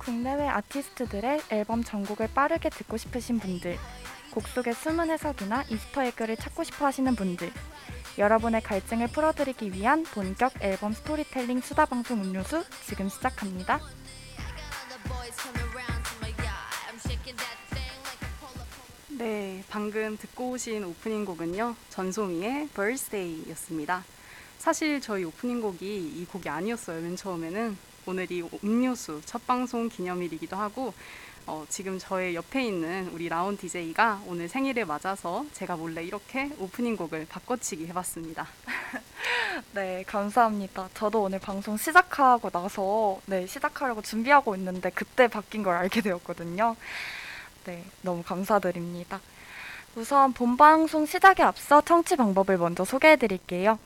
국내외 아티스트들의 앨범 전곡을 빠르게 듣고 싶으신 분들, 곡 속의 숨은 해석이나 Easter egg를 찾고 싶어 하시는 분들, 여러분의 갈증을 풀어드리기 위한 본격 앨범 스토리텔링 수다 방송 음료수 지금 시작합니다. 네, 방금 듣고 오신 오프닝 곡은요. 전소미의 Birthday였습니다. 사실 저희 오프닝 곡이 이 곡이 아니었어요. 맨 처음에는 오늘이 음료수 첫 방송 기념일이기도 하고 어, 지금 저의 옆에 있는 우리 라온 DJ가 오늘 생일을 맞아서 제가 몰래 이렇게 오프닝 곡을 바꿔치기 해봤습니다. 네, 감사합니다. 저도 오늘 방송 시작하고 나서 네, 시작하려고 준비하고 있는데 그때 바뀐 걸 알게 되었거든요. 네, 너무 감사드립니다. 우선 본방송 시작에 앞서 청취 방법을 먼저 소개해 드릴게요.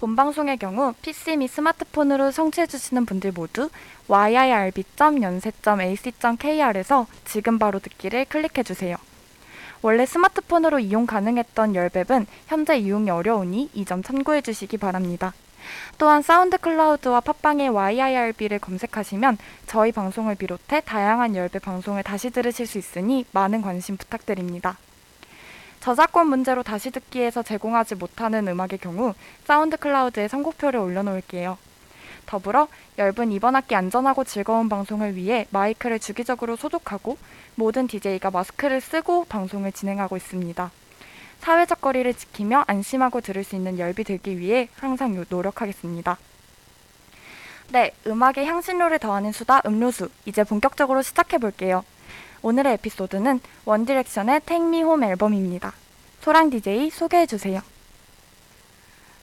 본 방송의 경우 PC 및 스마트폰으로 청취해 주시는 분들 모두 yirb.연세.ac.kr에서 지금 바로 듣기를 클릭해 주세요. 원래 스마트폰으로 이용 가능했던 열앱은 현재 이용이 어려우니 이 점 참고해 주시기 바랍니다. 또한 사운드 클라우드와 팟빵의 YIRB를 검색하시면 저희 방송을 비롯해 다양한 열배 방송을 다시 들으실 수 있으니 많은 관심 부탁드립니다. 저작권 문제로 다시 듣기에서 제공하지 못하는 음악의 경우 사운드 클라우드에 선곡표를 올려놓을게요. 더불어 열분 이번 학기 안전하고 즐거운 방송을 위해 마이크를 주기적으로 소독하고 모든 DJ가 마스크를 쓰고 방송을 진행하고 있습니다. 사회적 거리를 지키며 안심하고 들을 수 있는 열비 들기 위해 항상 요- 노력하겠습니다. 네, 음악의 향신료를 더하는 수다 음료수 이제 본격적으로 시작해 볼게요. 오늘의 에피소드는 원디렉션의 Home 앨범입니다. 소랑 DJ 소개해 주세요.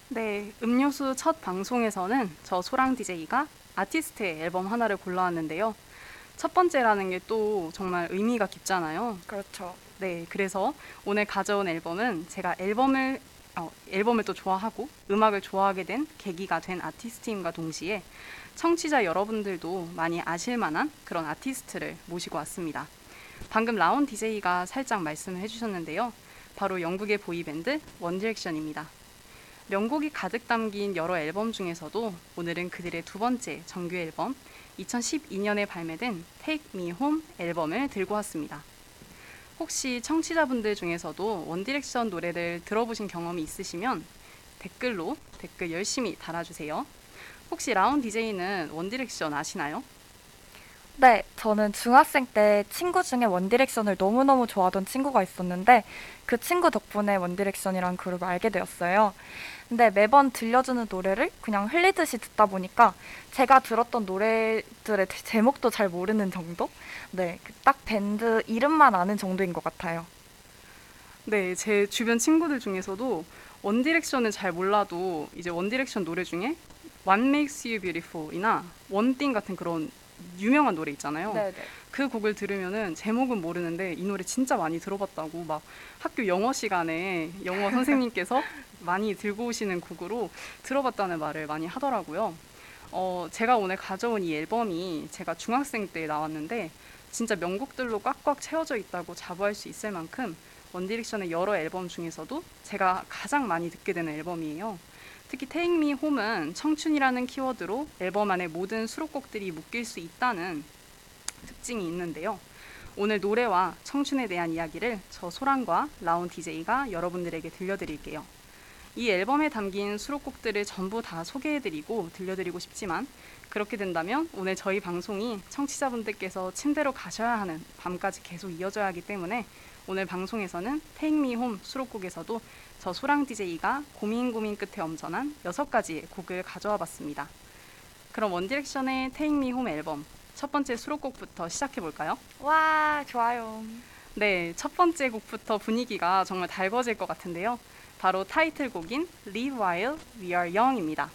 네, 음료수 첫 방송에서는 저 소랑 DJ가 아티스트의 앨범 하나를 골라왔는데요. 첫 번째라는 게 또 정말 의미가 깊잖아요. 그렇죠. 네, 그래서 오늘 가져온 앨범은 제가 앨범을 어, 앨범을 또 좋아하고 음악을 좋아하게 된 계기가 된 아티스트임과 동시에 청취자 여러분들도 많이 아실 만한 그런 아티스트를 모시고 왔습니다. 방금 라온 DJ가 살짝 말씀을 해주셨는데요. 바로 영국의 보이밴드 원디렉션입니다. 명곡이 가득 담긴 여러 앨범 중에서도 오늘은 그들의 두 번째 정규 앨범 2012년에 발매된 Take Me Home 앨범을 들고 왔습니다. 혹시 청취자분들 중에서도 원디렉션 노래를 들어보신 경험이 있으시면 댓글로 댓글 열심히 달아주세요. 혹시 라운 DJ는 원디렉션 아시나요? 네, 저는 중학생 때 친구 중에 원디렉션을 너무너무 좋아하던 친구가 있었는데 그 친구 덕분에 원디렉션이란 그룹을 알게 되었어요. 근데 매번 들려주는 노래를 그냥 흘리듯이 듣다 보니까 제가 들었던 노래들의 제- 제목도 잘 모르는 정도? 네, 그딱 밴드 이름만 아는 정도인 것 같아요. 네, 제 주변 친구들 중에서도 원디렉션은 잘 몰라도 이제 원디렉션 노래 중에 What Makes You Beautiful이나 One Thing 같은 그런 유명한 노래 있잖아요. 네. 그 곡을 들으면은 제목은 모르는데 이 노래 진짜 많이 들어봤다고 막 학교 영어 시간에 영어 선생님께서 많이 들고 오시는 곡으로 들어봤다는 말을 많이 하더라고요. 어, 제가 오늘 가져온 이 앨범이 제가 중학생 때 나왔는데 진짜 명곡들로 꽉꽉 채워져 있다고 자부할 수 있을 만큼 원디렉션의 여러 앨범 중에서도 제가 가장 많이 듣게 되는 앨범이에요. 특히 Take Me Home은 청춘이라는 키워드로 앨범 안에 모든 수록곡들이 묶일 수 있다는 특징이 있는데요. 오늘 노래와 청춘에 대한 이야기를 저 소랑과 라온 DJ가 여러분들에게 들려드릴게요. 이 앨범에 담긴 수록곡들을 전부 다 소개해드리고 들려드리고 싶지만 그렇게 된다면 오늘 저희 방송이 청취자분들께서 침대로 가셔야 하는 밤까지 계속 이어져야 하기 때문에 오늘 방송에서는 Take Me Home 수록곡에서도 저 소랑 DJ가 고민 고민 끝에 엄선한 여섯 가지의 곡을 가져와 봤습니다. 그럼 원디렉션의 Take Me Home 앨범 첫 번째 수록곡부터 시작해 볼까요? 와, 좋아요. 네, 첫 번째 곡부터 분위기가 정말 달궈질 것 같은데요. 바로 타이틀곡인 Live While We Are Young입니다.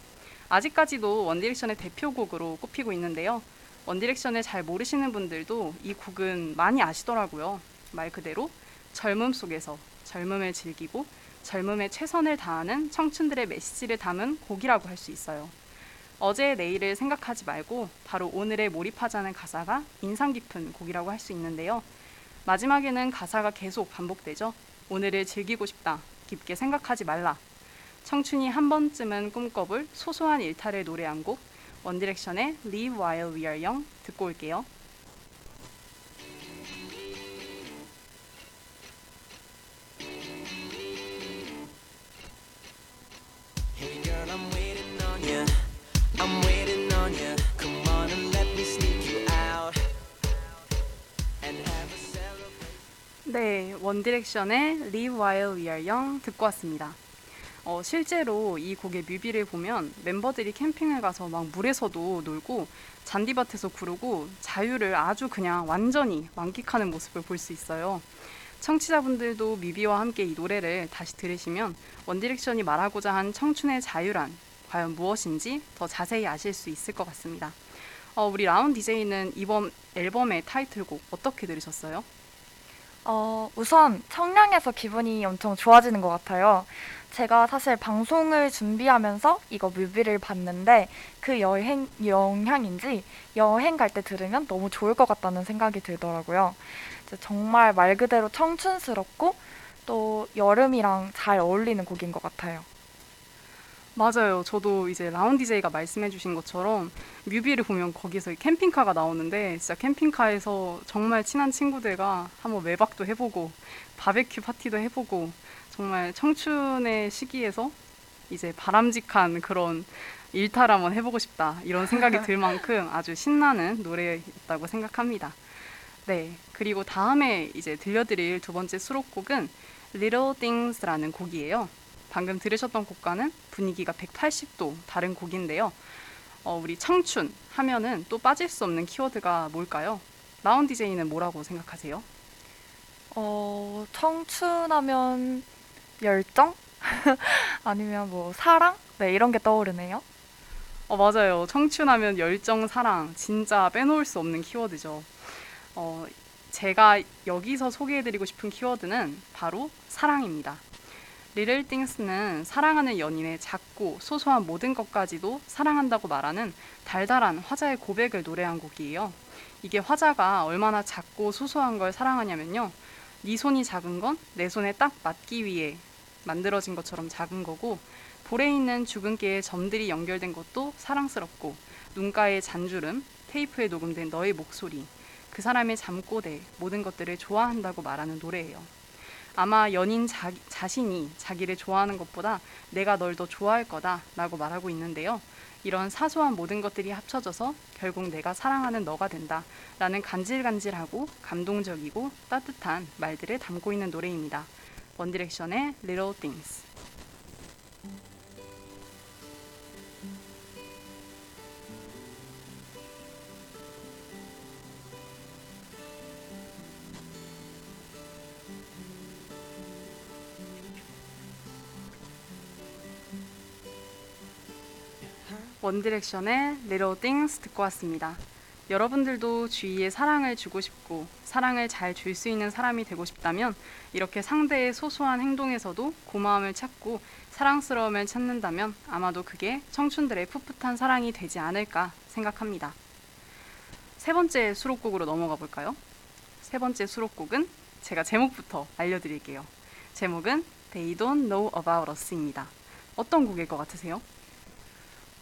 아직까지도 원디렉션의 대표곡으로 꼽히고 있는데요. 원디렉션을 잘 모르시는 분들도 이 곡은 많이 아시더라고요. 말 그대로 젊음 속에서 젊음을 즐기고 젊음에 최선을 다하는 청춘들의 메시지를 담은 곡이라고 할 수 있어요. 어제의 내일을 생각하지 말고 바로 오늘에 몰입하자는 가사가 인상 깊은 곡이라고 할 수 있는데요. 마지막에는 가사가 계속 반복되죠. 오늘을 즐기고 싶다. 깊게 생각하지 말라. 청춘이 한 번쯤은 꿈꿔볼 소소한 일탈을 노래한 곡 원디렉션의 Live While We Are Young 듣고 올게요. 원디렉션의 Live While We Are Young 듣고 왔습니다. 어, 실제로 이 곡의 뮤비를 보면 멤버들이 캠핑을 가서 막 물에서도 놀고 잔디밭에서 구르고 자유를 아주 그냥 완전히 만끽하는 모습을 볼 수 있어요. 청취자분들도 뮤비와 함께 이 노래를 다시 들으시면 원디렉션이 말하고자 한 청춘의 자유란 과연 무엇인지 더 자세히 아실 수 있을 것 같습니다. 어, 우리 라운 DJ는 이번 앨범의 타이틀곡 어떻게 들으셨어요? 어, 우선 청량해서 기분이 엄청 좋아지는 것 같아요. 제가 사실 방송을 준비하면서 이거 뮤비를 봤는데 그 여행 영향인지 여행 갈 때 들으면 너무 좋을 것 같다는 생각이 들더라고요. 정말 말 그대로 청춘스럽고 또 여름이랑 잘 어울리는 곡인 것 같아요. 맞아요. 저도 이제 라운 DJ가 말씀해주신 것처럼 뮤비를 보면 거기서 캠핑카가 나오는데 진짜 캠핑카에서 정말 친한 친구들과 한번 외박도 해보고 바베큐 파티도 해보고 정말 청춘의 시기에서 이제 바람직한 그런 일탈 한번 해보고 싶다 이런 생각이 들 만큼 아주 신나는 노래였다고 생각합니다. 네. 그리고 다음에 이제 들려드릴 두 번째 수록곡은 Little Things라는 곡이에요. 방금 들으셨던 곡과는 분위기가 180도 다른 곡인데요. 어, 우리 청춘 하면은 또 빠질 수 없는 키워드가 뭘까요? 라운 DJ는 뭐라고 생각하세요? 어, 청춘하면 열정? 아니면 뭐 사랑? 네, 이런 게 떠오르네요. 어, 맞아요. 청춘하면 열정, 사랑 진짜 빼놓을 수 없는 키워드죠. 어, 제가 여기서 소개해드리고 싶은 키워드는 바로 사랑입니다. 리틀 띵스는 사랑하는 연인의 작고 소소한 모든 것까지도 사랑한다고 말하는 달달한 화자의 고백을 노래한 곡이에요. 이게 화자가 얼마나 작고 소소한 걸 사랑하냐면요. 네 손이 작은 건 내 손에 딱 맞기 위해 만들어진 것처럼 작은 거고 볼에 있는 개의 점들이 연결된 것도 사랑스럽고 눈가의 잔주름, 테이프에 녹음된 너의 목소리, 그 사람의 잠꼬대 모든 것들을 좋아한다고 말하는 노래예요. 아마 연인 자, 자신이 자기를 좋아하는 것보다 내가 널 더 좋아할 거다라고 말하고 있는데요. 이런 사소한 모든 것들이 합쳐져서 결국 내가 사랑하는 너가 된다라는 간질간질하고 감동적이고 따뜻한 말들을 담고 있는 노래입니다. 원디렉션의 Little Things. 원디렉션의 Little Things 듣고 왔습니다. 여러분들도 주위에 사랑을 주고 싶고 사랑을 잘 줄 수 있는 사람이 되고 싶다면 이렇게 상대의 소소한 행동에서도 고마움을 찾고 사랑스러움을 찾는다면 아마도 그게 청춘들의 풋풋한 사랑이 되지 않을까 생각합니다. 세 번째 수록곡으로 넘어가 볼까요? 세 번째 수록곡은 제가 제목부터 알려드릴게요. 제목은 They Don't Know About Us입니다. 어떤 곡일 것 같으세요?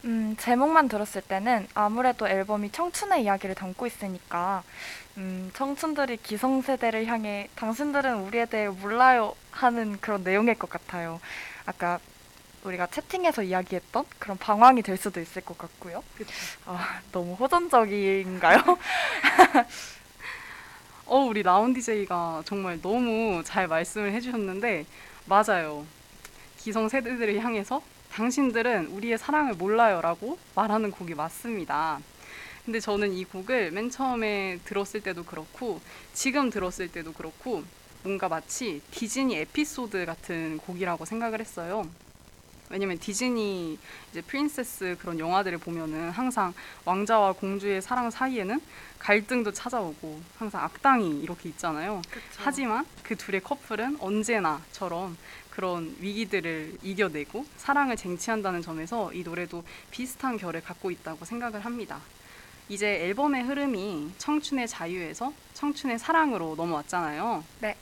음, 제목만 들었을 때는 아무래도 앨범이 청춘의 이야기를 담고 있으니까 음, 청춘들이 기성세대를 향해 당신들은 우리에 대해 몰라요 하는 그런 내용일 것 같아요. 아까 우리가 채팅에서 이야기했던 그런 방황이 될 수도 있을 것 같고요. 아, 너무 호전적인가요? 어, 우리 라운 DJ가 정말 너무 잘 말씀을 해주셨는데, 맞아요. 기성 세대들을 향해서 당신들은 우리의 사랑을 몰라요 라고 말하는 곡이 맞습니다. 근데 저는 이 곡을 맨 처음에 들었을 때도 그렇고, 지금 들었을 때도 그렇고, 뭔가 마치 디즈니 에피소드 같은 곡이라고 생각을 했어요. 왜냐면 디즈니 이제 프린세스 그런 영화들을 보면은 항상 왕자와 공주의 사랑 사이에는 갈등도 찾아오고 항상 악당이 이렇게 있잖아요. 하지만 그 둘의 커플은 언제나처럼 그런 위기들을 이겨내고 사랑을 쟁취한다는 점에서 이 노래도 비슷한 결을 갖고 있다고 생각을 합니다. 이제 앨범의 흐름이 청춘의 자유에서 청춘의 사랑으로 넘어왔잖아요. 네.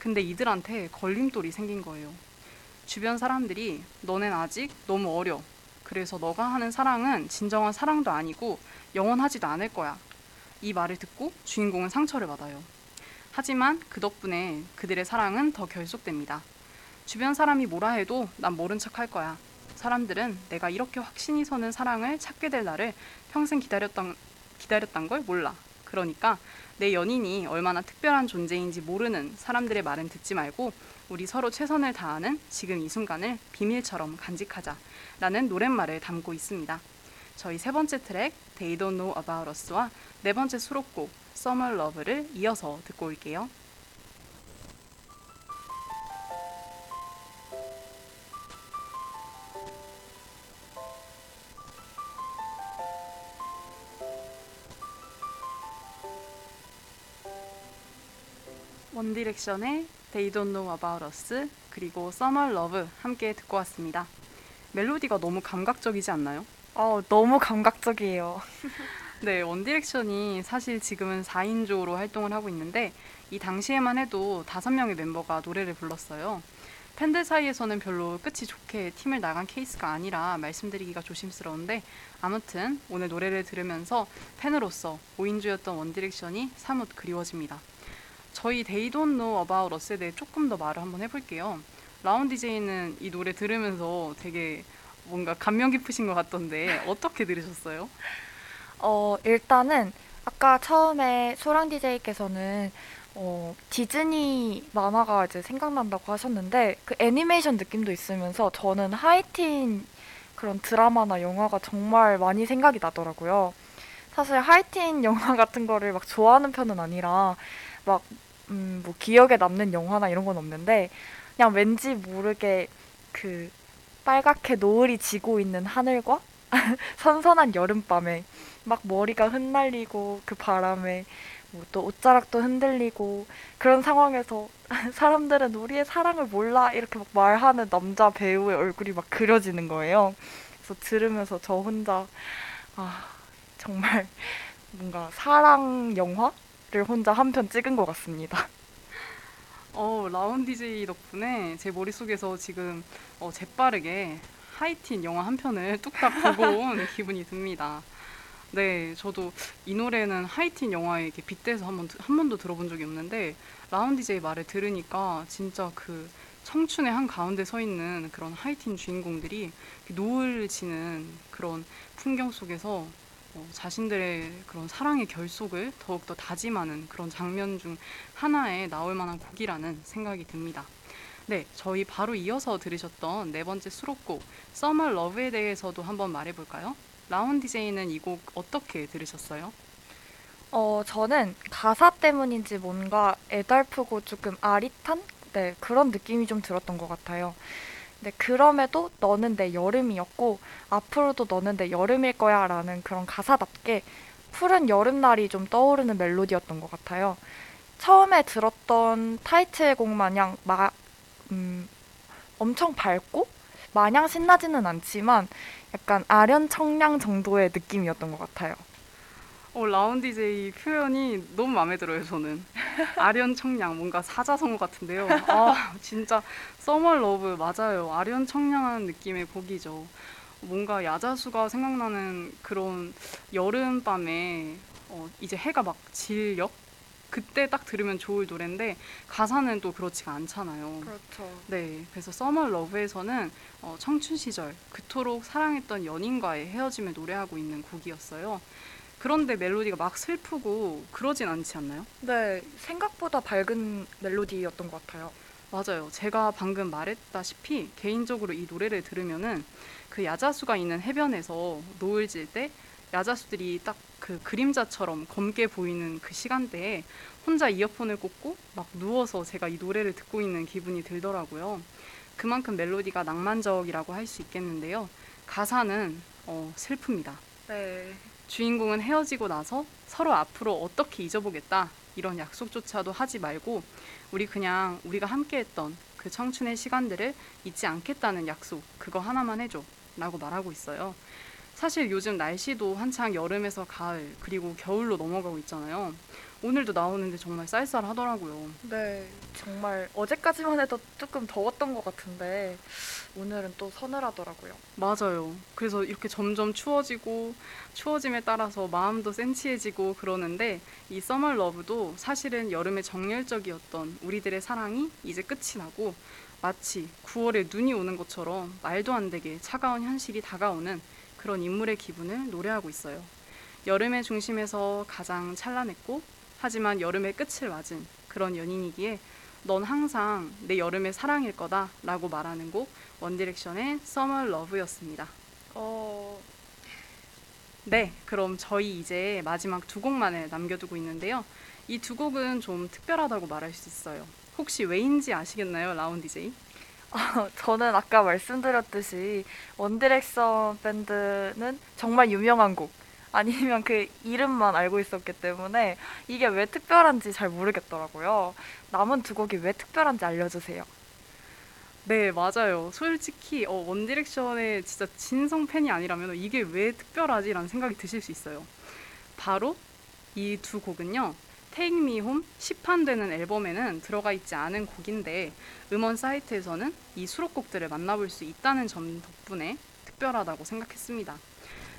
근데 이들한테 걸림돌이 생긴 거예요. 주변 사람들이 너넨 아직 너무 어려. 그래서 너가 하는 사랑은 진정한 사랑도 아니고 영원하지도 않을 거야. 이 말을 듣고 주인공은 상처를 받아요. 하지만 그 덕분에 그들의 사랑은 더 결속됩니다. 주변 사람이 뭐라 해도 난 모른 척 할 거야. 사람들은 내가 이렇게 확신이 서는 사랑을 찾게 될 날을 평생 기다렸던 기다렸던 걸 몰라. 그러니까 내 연인이 얼마나 특별한 존재인지 모르는 사람들의 말은 듣지 말고 우리 서로 최선을 다하는 지금 이 순간을 비밀처럼 간직하자. 라는 노랫말을 담고 있습니다. 저희 세 번째 트랙 They Don't Know About Us와 네 번째 수록곡 Summer Love를 이어서 듣고 올게요. 원디렉션의 They Don't Know About Us 그리고 Summer Love 함께 듣고 왔습니다. 멜로디가 너무 감각적이지 않나요? 어, 너무 감각적이에요. 네, 원디렉션이 사실 지금은 4인조로 활동을 하고 있는데 이 당시에만 해도 다섯 명의 멤버가 노래를 불렀어요. 팬들 사이에서는 별로 끝이 좋게 팀을 나간 케이스가 아니라 말씀드리기가 조심스러운데 아무튼 오늘 노래를 들으면서 팬으로서 5인조였던 원디렉션이 사뭇 그리워집니다. 저희 They Don't Know About Us에 대해 조금 더 말을 한번 해볼게요. 라운 DJ는 이 노래 들으면서 되게 뭔가 감명 깊으신 것 같던데 어떻게 들으셨어요? 어, 일단은 아까 처음에 소랑 DJ께서는 어, 디즈니 만화가 이제 생각난다고 하셨는데 그 애니메이션 느낌도 있으면서 저는 하이틴 그런 드라마나 영화가 정말 많이 생각이 나더라고요. 사실 하이틴 영화 같은 거를 막 좋아하는 편은 아니라 막 음, 뭐 기억에 남는 영화나 이런 건 없는데 그냥 왠지 모르게 그 빨갛게 노을이 지고 있는 하늘과 선선한 여름밤에 막 머리가 흩날리고 그 바람에 뭐 또 옷자락도 흔들리고 그런 상황에서 사람들은 우리의 사랑을 몰라 이렇게 막 말하는 남자 배우의 얼굴이 막 그려지는 거예요. 그래서 들으면서 저 혼자 아 정말 뭔가 사랑 영화 를 혼자 한 편 찍은 것 같습니다. 어, 라운 DJ 덕분에 제 머릿속에서 지금 어, 재빠르게 하이틴 영화 한 편을 뚝딱 보고 온 기분이 듭니다. 네, 저도 이 노래는 하이틴 영화에 이렇게 빗대서 한, 번, 한 번도 들어본 적이 없는데 라운 DJ 말을 들으니까 진짜 그 청춘의 한 가운데 서 있는 그런 하이틴 주인공들이 노을 지는 그런 풍경 속에서 어, 자신들의 그런 사랑의 결속을 더욱더 다짐하는 그런 장면 중 하나에 나올 만한 곡이라는 생각이 듭니다. 네, 저희 바로 이어서 들으셨던 네 번째 수록곡 Summer Love에 대해서도 한번 말해볼까요? 라운 DJ는 이 곡 어떻게 들으셨어요? 어, 저는 가사 때문인지 뭔가 애달프고 조금 아릿한? 네, 그런 느낌이 좀 들었던 것 같아요. 근데 그럼에도 너는 내 여름이었고, 앞으로도 너는 내 여름일 거야 라는 그런 가사답게 푸른 여름날이 좀 떠오르는 멜로디였던 것 같아요. 처음에 들었던 타이틀곡 마냥 마, 음, 엄청 밝고, 마냥 신나지는 않지만 약간 아련 청량 정도의 느낌이었던 것 같아요. 어, 라운 DJ 표현이 너무 마음에 들어요, 저는. 아련 청량, 뭔가 사자성어 같은데요. 아, 진짜 Summer Love 맞아요. 아련 청량한 느낌의 곡이죠. 뭔가 야자수가 생각나는 그런 여름밤에 어, 이제 해가 막 질녘? 그때 딱 들으면 좋을 노래인데 가사는 또 그렇지가 않잖아요. 그렇죠. 네, 그래서 Summer Love에서는 어, 청춘 시절 그토록 사랑했던 연인과의 헤어짐을 노래하고 있는 곡이었어요. 그런데 멜로디가 막 슬프고 그러진 않지 않나요? 네, 생각보다 밝은 멜로디였던 것 같아요. 맞아요. 제가 방금 말했다시피 개인적으로 이 노래를 들으면은 그 야자수가 있는 해변에서 노을 질 때 야자수들이 딱 그 그림자처럼 검게 보이는 그 시간대에 혼자 이어폰을 꽂고 막 누워서 제가 이 노래를 듣고 있는 기분이 들더라고요. 그만큼 멜로디가 낭만적이라고 할 수 있겠는데요. 가사는 어, 슬픕니다. 네. 주인공은 헤어지고 나서 서로 앞으로 어떻게 잊어보겠다 이런 약속조차도 하지 말고 우리 그냥 우리가 함께했던 그 청춘의 시간들을 잊지 않겠다는 약속 그거 하나만 해줘 라고 말하고 있어요. 사실 요즘 날씨도 한창 여름에서 가을 그리고 겨울로 넘어가고 있잖아요. 오늘도 나오는데 정말 쌀쌀하더라고요. 네, 정말 어제까지만 해도 조금 더웠던 것 같은데 오늘은 또 서늘하더라고요. 맞아요. 그래서 이렇게 점점 추워지고 추워짐에 따라서 마음도 센치해지고 그러는데 이 서머 러브도 사실은 여름의 정열적이었던 우리들의 사랑이 이제 끝이 나고 마치 9월에 눈이 오는 것처럼 말도 안 되게 차가운 현실이 다가오는 그런 인물의 기분을 노래하고 있어요. 여름의 중심에서 가장 찬란했고 하지만 여름의 끝을 맞은 그런 연인이기에 넌 항상 내 여름의 사랑일 거다 라고 말하는 곡 원디렉션의 Summer Love였습니다. 어, 네, 그럼 저희 이제 마지막 두 곡만을 남겨두고 있는데요. 이 두 곡은 좀 특별하다고 말할 수 있어요. 혹시 왜인지 아시겠나요, 라운 DJ? 저는 아까 말씀드렸듯이 원디렉션 밴드는 정말 유명한 곡 아니면 그 이름만 알고 있었기 때문에 이게 왜 특별한지 잘 모르겠더라고요. 남은 두 곡이 왜 특별한지 알려주세요. 네, 맞아요. 솔직히 어, 원디렉션의 진짜 진성 팬이 아니라면 이게 왜 특별하지라는 생각이 드실 수 있어요. 바로 이 두 곡은요. Take Me Home 시판되는 앨범에는 들어가 있지 않은 곡인데 음원 사이트에서는 이 수록곡들을 만나볼 수 있다는 점 덕분에 특별하다고 생각했습니다.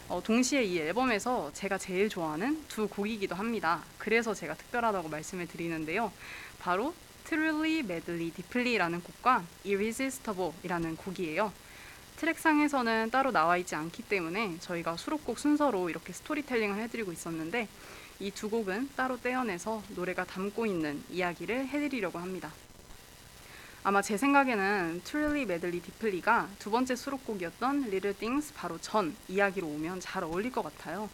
어, 동시에 이 앨범에서 제가 제일 좋아하는 두 곡이기도 합니다. 그래서 제가 특별하다고 말씀을 드리는데요. 바로 Truly, Madly, Deeply라는 곡과 Irresistible이라는 곡이에요. 트랙상에서는 따로 나와 있지 않기 때문에 저희가 수록곡 순서로 이렇게 스토리텔링을 해드리고 있었는데 이 두 곡은 따로 떼어내서 노래가 담고 있는 이야기를 해드리려고 합니다. 아마 제 생각에는 Truly, Madly, Deeply가 두 번째 수록곡이었던 Little Things 바로 전 이야기로 오면 잘 어울릴 것 같아요.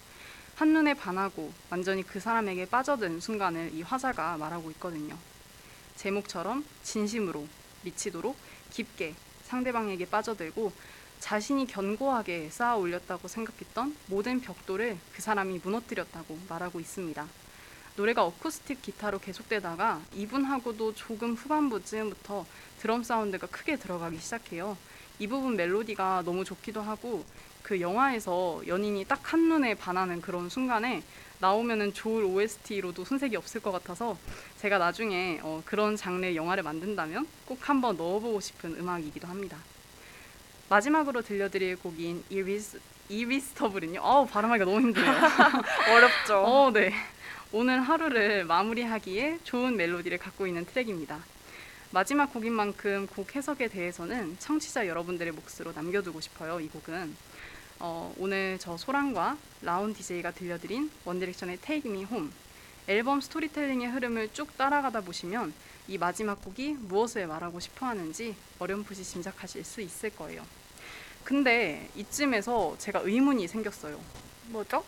한눈에 반하고 완전히 그 사람에게 빠져든 순간을 이 화자가 말하고 있거든요. 제목처럼 진심으로 미치도록 깊게 상대방에게 빠져들고 자신이 견고하게 쌓아 올렸다고 생각했던 모든 벽돌을 그 사람이 무너뜨렸다고 말하고 있습니다. 노래가 어쿠스틱 기타로 계속되다가 2분하고도 조금 후반부쯤부터 드럼 사운드가 크게 들어가기 시작해요. 이 부분 멜로디가 너무 좋기도 하고 그 영화에서 연인이 딱 한눈에 반하는 그런 순간에 나오면은 좋을 OST로도 손색이 없을 것 같아서 제가 나중에 어, 그런 장르의 영화를 만든다면 꼭 한번 넣어보고 싶은 음악이기도 합니다. 마지막으로 들려드릴 곡인 이리스 이리스터블은요. 어우 발음하기가 너무 힘드네요. 어렵죠. 어, 네. 오늘 하루를 마무리하기에 좋은 멜로디를 갖고 있는 트랙입니다. 마지막 곡인 만큼 곡 해석에 대해서는 청취자 여러분들의 몫으로 남겨두고 싶어요. 이 곡은 어, 오늘 저 소랑과 라운 DJ가 들려드린 원디렉션의 Take Me Home 앨범 스토리텔링의 흐름을 쭉 따라가다 보시면 이 마지막 곡이 무엇을 말하고 싶어 하는지 어렴풋이 짐작하실 수 있을 거예요. 근데 이쯤에서 제가 의문이 생겼어요. 뭐죠?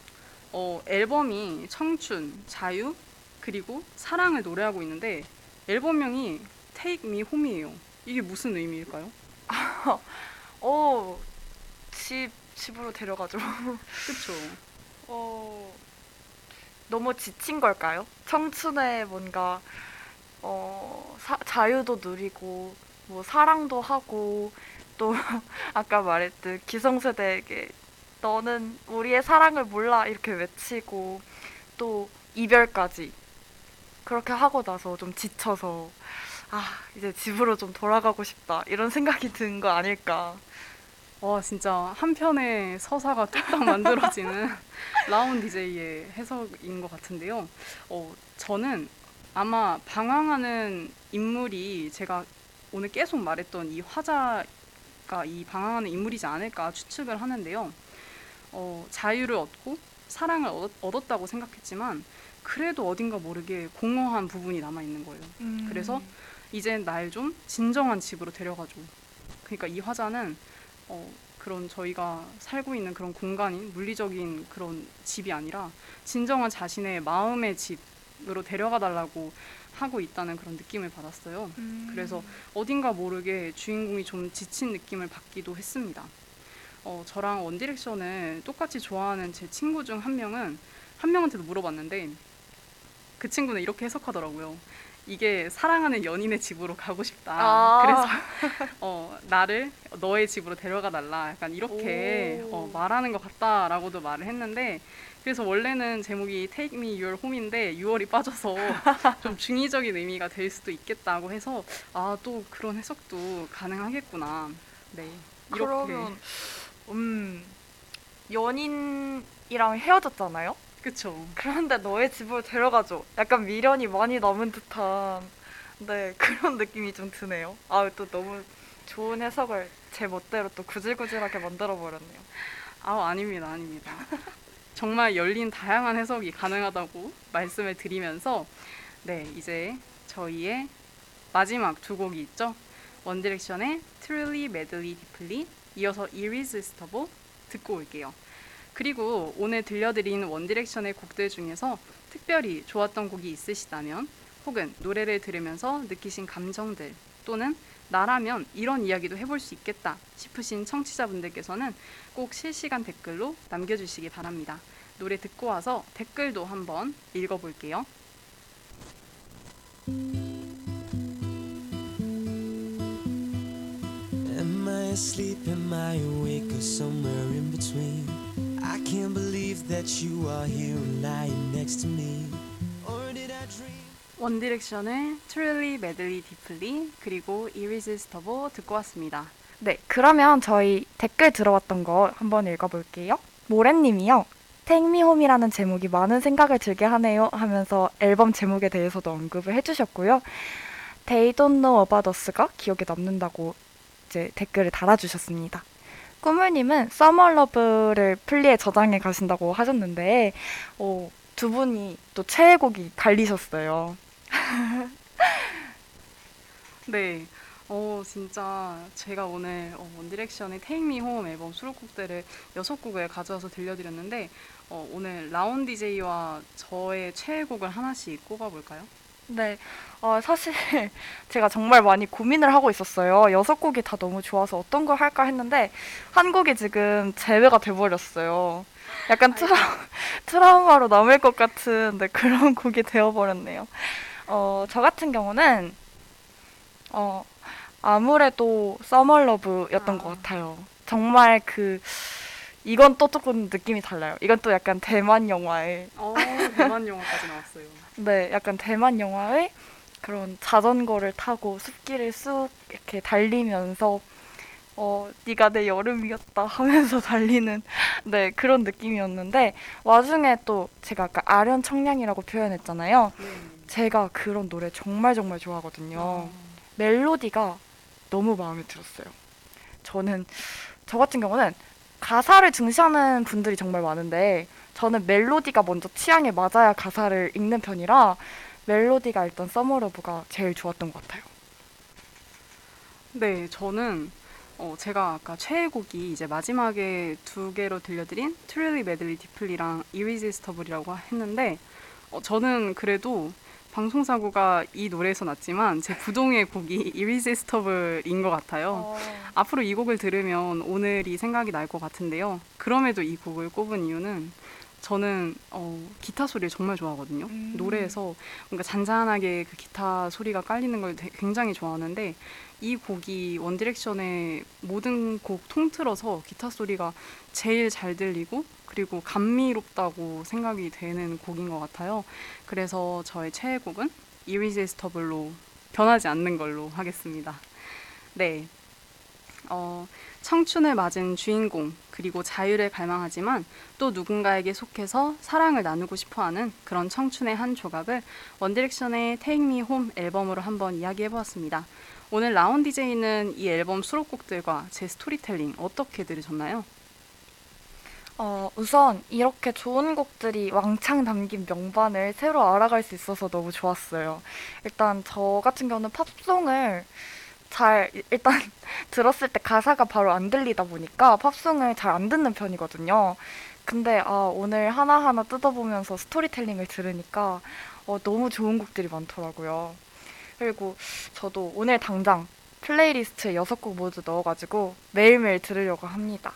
어, 앨범이 청춘, 자유, 그리고 사랑을 노래하고 있는데 앨범명이 Take Me Home이에요. 이게 무슨 의미일까요? 어, 집, 집으로 데려가죠. 그쵸? 어, 너무 지친 걸까요? 청춘에 뭔가, 어, 사- 자유도 누리고, 뭐, 사랑도 하고, 또, 아까 말했듯 기성세대에게 너는 우리의 사랑을 몰라 이렇게 외치고, 또, 이별까지. 그렇게 하고 나서 좀 지쳐서, 아, 이제 집으로 좀 돌아가고 싶다. 이런 생각이 든 거 아닐까. 와 진짜 한 편의 서사가 뚝딱 만들어지는 라운 DJ의 해석인 것 같은데요. 어, 저는 아마 방황하는 인물이 제가 오늘 계속 말했던 이 화자가 이 방황하는 인물이지 않을까 추측을 하는데요. 어, 자유를 얻고 사랑을 얻, 얻었다고 생각했지만 그래도 어딘가 모르게 공허한 부분이 남아 있는 거예요. 그래서 이제 날 좀 진정한 집으로 데려가줘. 그러니까 이 화자는 어, 그런 저희가 살고 있는 그런 공간이 물리적인 그런 집이 아니라 진정한 자신의 마음의 집으로 데려가 달라고 하고 있다는 그런 느낌을 받았어요. 음. 그래서 어딘가 모르게 주인공이 좀 지친 느낌을 받기도 했습니다. 어, 저랑 원디렉션을 똑같이 좋아하는 제 친구 중 한 명은 한 명한테도 물어봤는데 그 친구는 이렇게 해석하더라고요. 이게 사랑하는 연인의 집으로 가고 싶다. 아. 그래서 어, 나를 너의 집으로 데려가 달라. 약간 이렇게 오. 어, 말하는 것 같다라고도 말을 했는데 그래서 원래는 제목이 Take Me Your Home인데 6월이 빠져서 좀 중의적인 의미가 될 수도 있겠다고 해서 아 또 그런 해석도 가능하겠구나. 네. 이렇게 그러면 음 연인이랑 헤어졌잖아요. 그쵸. 그런데 너의 집으로 데려가줘. 약간 미련이 많이 남은 듯한 네, 그런 느낌이 좀 드네요. 아, 또 너무 좋은 해석을 제 멋대로 또 구질구질하게 만들어 버렸네요. 아 아닙니다, 아닙니다. 정말 열린 다양한 해석이 가능하다고 말씀을 드리면서 네 이제 저희의 마지막 두 곡이 있죠. 원디렉션의 Truly, Madly, Deeply 이어서 Irresistible 듣고 올게요. 그리고 오늘 들려드린 원디렉션의 곡들 중에서 특별히 좋았던 곡이 있으시다면 혹은 노래를 들으면서 느끼신 감정들 또는 나라면 이런 이야기도 해볼 수 있겠다 싶으신 청취자분들께서는 꼭 실시간 댓글로 남겨주시기 바랍니다. 노래 듣고 와서 댓글도 한번 읽어볼게요. I asleep? Am I awake? Or somewhere in between? I can't believe that you are here and lying next to me. Or did I dream? 원디렉션의 Truly, Madly, Deeply 그리고 Irresistible 듣고 왔습니다. 네, 그러면 저희 댓글 들어왔던 거 한번 읽어볼게요. 모래님이요. Take Me Home이라는 제목이 많은 생각을 들게 하네요 하면서 앨범 제목에 대해서도 언급을 해주셨고요. They Don't Know About Us가 기억에 남는다고 이제 댓글을 달아주셨습니다. 꾸물님은 Love를 플리에 저장해 가신다고 하셨는데 어, 두 분이 또 최애곡이 달리셨어요. 네. 어 진짜 제가 오늘 어, 원디렉션의 Take Me Home 앨범 수록곡들을 여섯 곡을 가져와서 들려드렸는데 어, 오늘 라온 DJ와 저의 최애곡을 하나씩 꼽아볼까요? 네, 어, 사실 제가 정말 많이 고민을 하고 있었어요. 여섯 곡이 다 너무 좋아서 어떤 걸 할까 했는데 한 곡이 지금 제외가 돼버렸어요. 약간 트라, 트라우마로 남을 것 같은 네, 그런 곡이 되어버렸네요. 어, 저 같은 경우는 어, 아무래도 서멀러브였던 아. 것 같아요. 정말 그 이건 또 조금 느낌이 달라요. 이건 또 약간 대만 영화의 어 대만 영화까지 나왔어요. 네, 약간 대만 영화의 그런 자전거를 타고 숲길을 쑥 이렇게 달리면서 어, 네가 내 여름이었다 하면서 달리는 네, 그런 느낌이었는데 와중에 또 제가 아까 아련 청량이라고 표현했잖아요. 네. 제가 그런 노래 정말 정말 좋아하거든요. 멜로디가 너무 마음에 들었어요. 저는 저 같은 경우는 가사를 중시하는 분들이 정말 많은데 저는 멜로디가 먼저 취향에 맞아야 가사를 읽는 편이라 멜로디가 일단 Summer Love가 제일 좋았던 것 같아요. 네, 저는 어, 제가 아까 최애곡이 이제 마지막에 두 개로 들려드린 Truly, Madly, Deeply랑 Irresistible이라고 했는데 어, 저는 그래도 방송사고가 이 노래에서 났지만 제 부동의 곡이 Irresistible인 것 같아요. 앞으로 이 곡을 들으면 오늘이 생각이 날 것 같은데요. 그럼에도 이 곡을 꼽은 이유는 저는 어, 기타 소리를 정말 좋아하거든요. 음. 노래에서 뭔가 잔잔하게 그 기타 소리가 깔리는 걸 되- 굉장히 좋아하는데 이 곡이 원디렉션의 모든 곡 통틀어서 기타 소리가 제일 잘 들리고 그리고 감미롭다고 생각이 되는 곡인 것 같아요. 그래서 저의 최애 곡은 Irresistible로 변하지 않는 걸로 하겠습니다. 네. 어, 청춘을 맞은 주인공 그리고 자유를 갈망하지만 또 누군가에게 속해서 사랑을 나누고 싶어 하는 그런 청춘의 한 조각을 원디렉션의 Take Me Home 앨범으로 한번 이야기해 보았습니다. 오늘 DJ는 이 앨범 수록곡들과 제 스토리텔링 어떻게 들으셨나요? 어, 우선 이렇게 좋은 곡들이 왕창 담긴 명반을 새로 알아갈 수 있어서 너무 좋았어요. 일단 저 같은 경우는 팝송을 잘 일단 들었을 때 가사가 바로 안 들리다 보니까 팝송을 잘 안 듣는 편이거든요. 근데 아, 오늘 하나하나 뜯어보면서 스토리텔링을 들으니까 어, 너무 좋은 곡들이 많더라고요. 그리고 저도 오늘 당장 플레이리스트에 여섯 곡 모두 넣어가지고 매일매일 들으려고 합니다.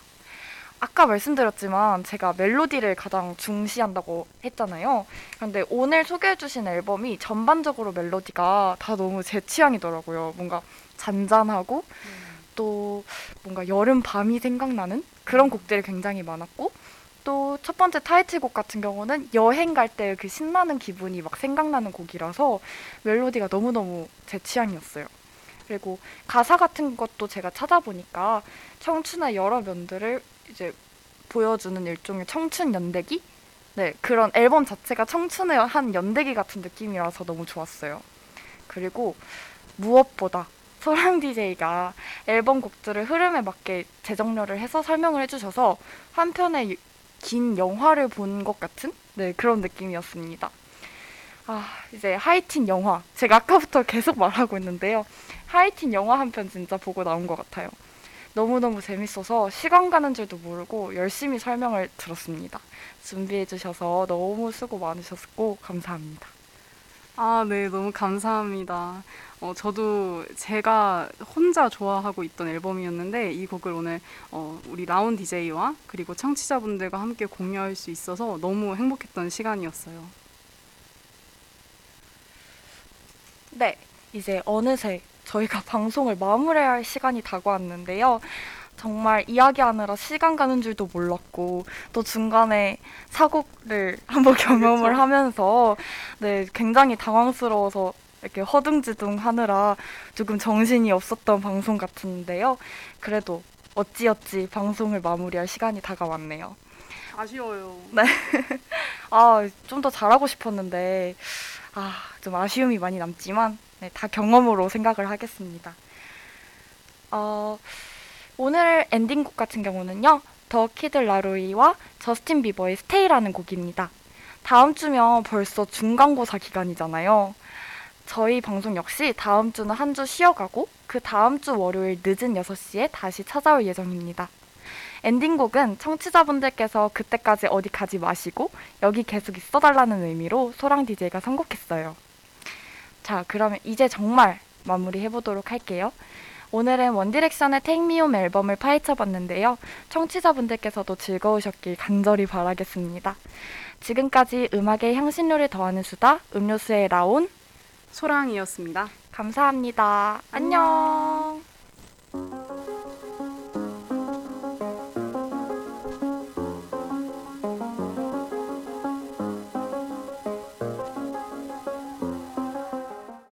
아까 말씀드렸지만 제가 멜로디를 가장 중시한다고 했잖아요. 그런데 오늘 소개해주신 앨범이 전반적으로 멜로디가 다 너무 제 취향이더라고요. 뭔가 잔잔하고 또 뭔가 여름 밤이 생각나는 그런 곡들이 굉장히 많았고 또 첫 번째 타이틀곡 같은 경우는 여행 갈 때 그 신나는 기분이 막 생각나는 곡이라서 멜로디가 너무너무 제 취향이었어요. 그리고 가사 같은 것도 제가 찾아보니까 청춘의 여러 면들을 이제 보여주는 일종의 청춘 연대기? 네, 그런 앨범 자체가 청춘의 한 연대기 같은 느낌이라서 너무 좋았어요. 그리고 무엇보다 소랑 DJ가 앨범 곡들을 흐름에 맞게 재정렬을 해서 설명을 해주셔서 한 편의 긴 영화를 본 것 같은 네, 그런 느낌이었습니다. 아, 이제 하이틴 영화. 제가 아까부터 계속 말하고 있는데요. 하이틴 영화 한 편 진짜 보고 나온 것 같아요. 너무너무 재밌어서 시간 가는 줄도 모르고 열심히 설명을 들었습니다. 준비해 주셔서 너무 수고 많으셨고 감사합니다. 아, 네, 너무 감사합니다. 어, 저도 제가 혼자 좋아하고 있던 앨범이었는데 이 곡을 오늘 어, 우리 라온 DJ와 그리고 청취자분들과 함께 공유할 수 있어서 너무 행복했던 시간이었어요. 네, 이제 어느새 저희가 방송을 마무리할 시간이 다가왔는데요. 정말 이야기하느라 시간 가는 줄도 몰랐고 또 중간에 사고를 한번 경험을 그렇죠. 하면서 네 굉장히 당황스러워서 이렇게 허둥지둥 하느라 조금 정신이 없었던 방송 같은데요. 그래도 어찌어찌 방송을 마무리할 시간이 다가왔네요. 아쉬워요. 아, 좀 더 잘하고 싶었는데, 아, 좀 아쉬움이 많이 남지만, 네, 다 경험으로 생각을 하겠습니다. 어, 오늘 엔딩곡 같은 경우는요, 더 키드 라로이와 저스틴 비버의 Stay라는 곡입니다. 다음 주면 벌써 중간고사 기간이잖아요. 저희 방송 역시 다음 주는 한 주 쉬어가고, 그 다음 주 월요일 늦은 6시에 다시 찾아올 예정입니다. 엔딩곡은 청취자분들께서 그때까지 어디 가지 마시고 여기 계속 있어달라는 의미로 소랑 DJ가 선곡했어요. 자, 그러면 이제 정말 마무리 해 보도록 할게요. 오늘은 원디렉션의 Home 앨범을 파헤쳐 봤는데요. 청취자분들께서도 즐거우셨길 간절히 바라겠습니다. 지금까지 음악의 향신료를 더하는 수다, 음료수의 라온, 소랑이었습니다. 감사합니다. 안녕.